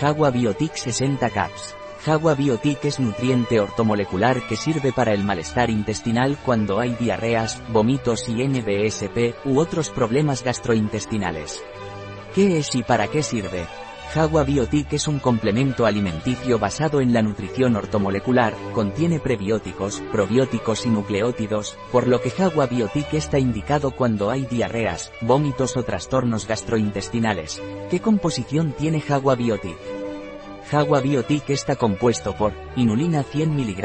Jagua Biotic 60 Caps. Jagua Biotic es nutriente ortomolecular que sirve para el malestar intestinal cuando hay diarreas, vómitos y NBSP u otros problemas gastrointestinales. ¿Qué es y para qué sirve? Jagua Biotic es un complemento alimenticio basado en la nutrición ortomolecular, contiene prebióticos, probióticos y nucleótidos, por lo que Jagua Biotic está indicado cuando hay diarreas, vómitos o trastornos gastrointestinales. ¿Qué composición tiene Jagua Biotic? Jagua Biotic está compuesto por inulina 100 mg,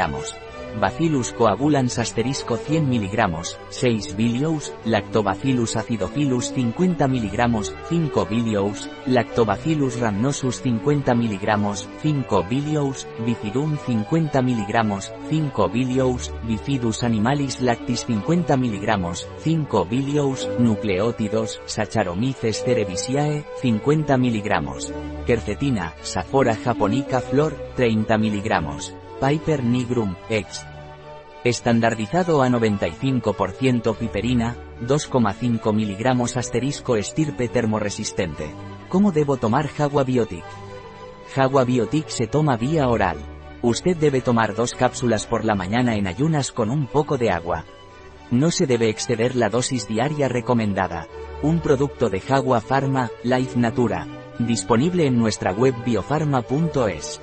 Bacillus coagulans asterisco 100 mg, 6 bilious, Lactobacillus acidophilus 50 mg, 5 bilious, Lactobacillus rhamnosus 50 mg, 5 bilious, Bifidum 50 mg, 5 bilious, Bifidus animalis lactis 50 mg, 5 bilious, nucleótidos, Saccharomyces cerevisiae, 50 mg. Quercetina, Saphora japonica flor, 30 mg. Piper nigrum, ex. Estandardizado a 95% piperina, 2,5 mg asterisco estirpe termoresistente. ¿Cómo debo tomar Jagua Biotic? Jagua Biotic se toma vía oral. Usted debe tomar dos cápsulas por la mañana en ayunas con un poco de agua. No se debe exceder la dosis diaria recomendada. Un producto de Jagua Pharma, Life Natura. Disponible en nuestra web biofarma.es.